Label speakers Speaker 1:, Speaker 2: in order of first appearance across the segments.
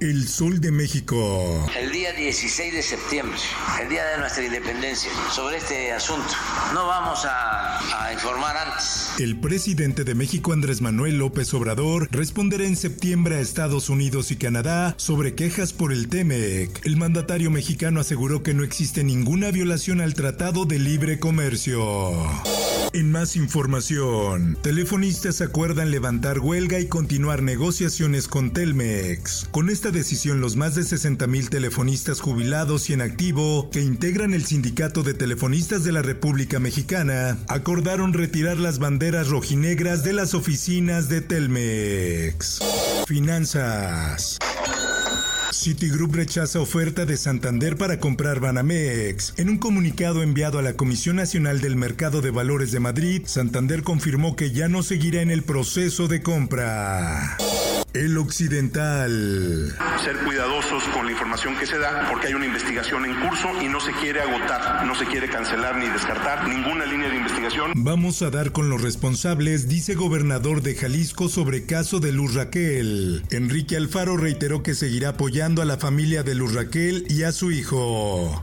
Speaker 1: El Sol de México.
Speaker 2: El día 16 de septiembre, el día de nuestra independencia, sobre este asunto. No vamos a, a, informar antes.
Speaker 1: El presidente de México, Andrés Manuel López Obrador, responderá en septiembre a Estados Unidos y Canadá sobre quejas por el TEMEC. El mandatario mexicano aseguró que no existe ninguna violación al Tratado de Libre Comercio. En más información, telefonistas acuerdan levantar huelga y continuar negociaciones con Telmex. Con esta decisión, los más de 60 mil telefonistas jubilados y en activo que integran el Sindicato de Telefonistas de la República Mexicana acordaron retirar las banderas rojinegras de las oficinas de Telmex. Finanzas. Citigroup rechaza oferta de Santander para comprar Banamex. En un comunicado enviado a la Comisión Nacional del Mercado de Valores de Madrid, Santander confirmó que ya no seguirá en el proceso de compra. El Occidental.
Speaker 3: Ser cuidadosos con la información que se da porque hay una investigación en curso y no se quiere agotar, no se quiere cancelar ni descartar ninguna línea de investigación.
Speaker 1: Vamos a dar con los responsables, dice gobernador de Jalisco sobre caso de Luz Raquel. Enrique Alfaro reiteró que seguirá apoyando a la familia de Luz Raquel y a su hijo.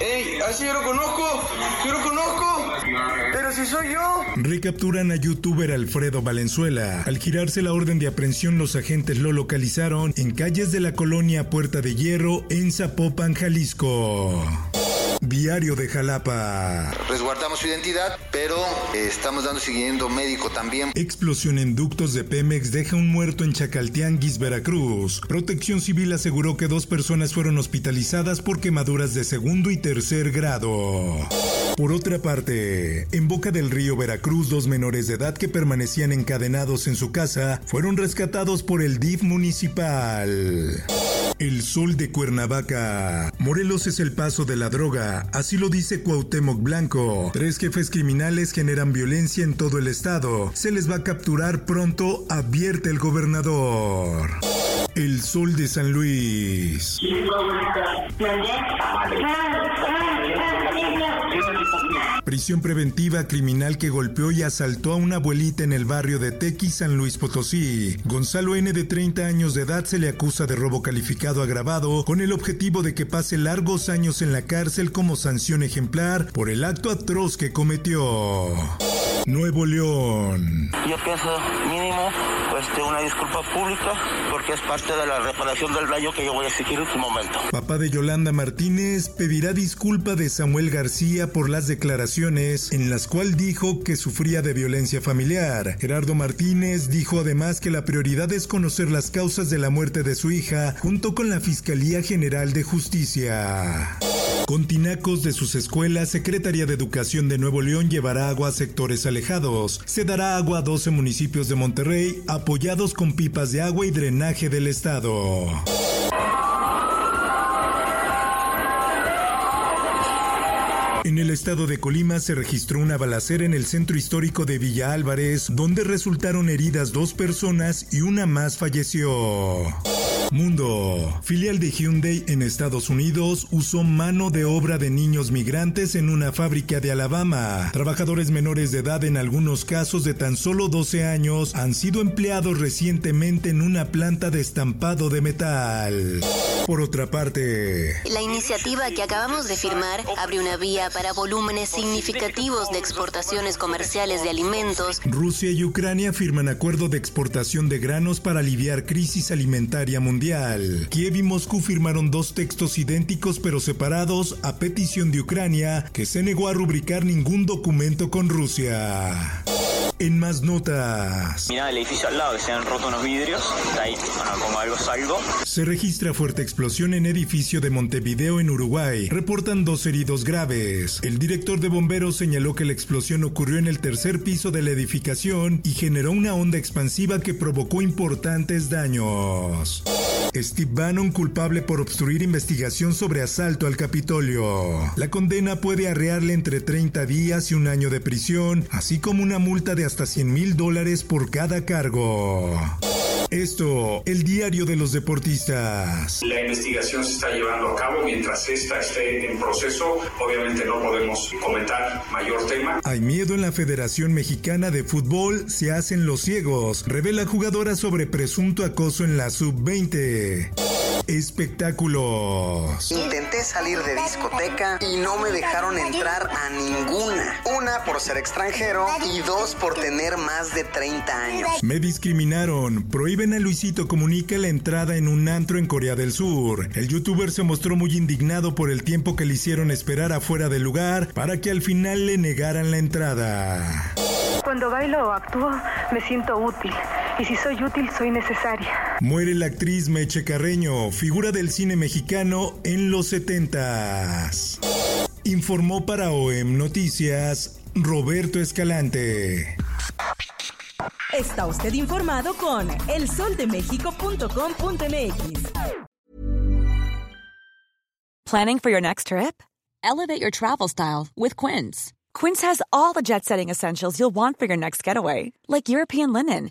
Speaker 4: ¡Ey! Así yo lo conozco, yo lo conozco, pero si soy yo.
Speaker 1: Recapturan a youtuber Alfredo Valenzuela. Al girarse la orden de aprehensión, los agentes lo localizaron en calles de la colonia Puerta de Hierro, en Zapopan, Jalisco. Diario de Jalapa.
Speaker 5: Resguardamos su identidad, pero eh, estamos dando seguimiento médico también.
Speaker 1: Explosión en ductos de Pemex deja un muerto en Chacaltianguis, Veracruz. Protección Civil aseguró que dos personas fueron hospitalizadas por quemaduras de segundo y tercer grado. Por otra parte, en Boca del Río Veracruz, dos menores de edad que permanecían encadenados en su casa fueron rescatados por el DIF municipal. El sol de Cuernavaca. Morelos es el paso de la droga, así lo dice Cuauhtémoc Blanco. Tres jefes criminales generan violencia en todo el estado. Se les va a capturar pronto, advierte el gobernador. El sol de San Luis. Prisión preventiva criminal que golpeó y asaltó a una abuelita en el barrio de Tequi, San Luis Potosí. Gonzalo N. de 30 años de edad se le acusa de robo calificado agravado con el objetivo de que pase largos años en la cárcel como sanción ejemplar por el acto atroz que cometió. Nuevo León.
Speaker 6: Yo pienso mínimo pues de una disculpa pública porque es parte de la reparación del daño que yo voy a exigir en su momento.
Speaker 1: Papá de Yolanda Martínez pedirá disculpa de Samuel García por las declaraciones en las cuales dijo que sufría de violencia familiar. Gerardo Martínez dijo además que la prioridad es conocer las causas de la muerte de su hija junto con la Fiscalía General de Justicia. Con tinacos de sus escuelas, Secretaría de Educación de Nuevo León llevará agua a sectores alejados. Se dará agua a 12 municipios de Monterrey, apoyados con pipas de agua y drenaje del estado. En el estado de Colima se registró una balacera en el centro histórico de Villa Álvarez, donde resultaron heridas dos personas y una más falleció. Mundo. Filial de Hyundai en Estados Unidos usó mano de obra de niños migrantes en una fábrica de Alabama. Trabajadores menores de edad en algunos casos de tan solo 12 años han sido empleados recientemente en una planta de estampado de metal. Por otra parte,
Speaker 7: la iniciativa que acabamos de firmar abre una vía para volúmenes significativos de exportaciones comerciales de alimentos.
Speaker 1: Rusia y Ucrania firman acuerdo de exportación de granos para aliviar crisis alimentaria mundial. Kiev y Moscú firmaron dos textos idénticos pero separados a petición de Ucrania, que se negó a rubricar ningún documento con Rusia. En más notas.
Speaker 8: Mira el edificio al lado que se han roto unos vidrios. Está ahí, bueno, como algo salgo.
Speaker 1: Se registra fuerte explosión en edificio de Montevideo en Uruguay. Reportan dos heridos graves. El director de bomberos señaló que la explosión ocurrió en el tercer piso de la edificación y generó una onda expansiva que provocó importantes daños. Steve Bannon culpable por obstruir investigación sobre asalto al Capitolio. La condena puede arrearle entre 30 días y un año de prisión, así como una multa de hasta 100 mil dólares por cada cargo. Esto, el diario de los deportistas.
Speaker 9: La investigación se está llevando a cabo mientras esta esté en proceso. Obviamente no podemos comentar mayor tema.
Speaker 1: Hay miedo en la Federación Mexicana de Fútbol, se hacen los ciegos. Revela jugadora sobre presunto acoso en la sub-20. Espectáculos.
Speaker 10: Intenté salir de discoteca y no me dejaron entrar a ninguna. Una por ser extranjero y dos por tener más de 30 años.
Speaker 1: Me discriminaron. Prohíben a Luisito Comunica la entrada en un antro en Corea del Sur. El youtuber se mostró muy indignado por el tiempo que le hicieron esperar afuera del lugar para que al final le negaran la entrada.
Speaker 11: Cuando bailo o actúo, me siento útil. Y si soy útil, soy necesaria.
Speaker 1: Muere la actriz Meche Carreño, figura del cine mexicano en los 70 Informó para OEM Noticias Roberto Escalante.
Speaker 12: Está usted informado con elsoldemexico.com.mx.
Speaker 13: Planning for your next trip? Elevate your travel style with Quince. Quince has all the jet setting essentials you'll want for your next getaway, like European linen,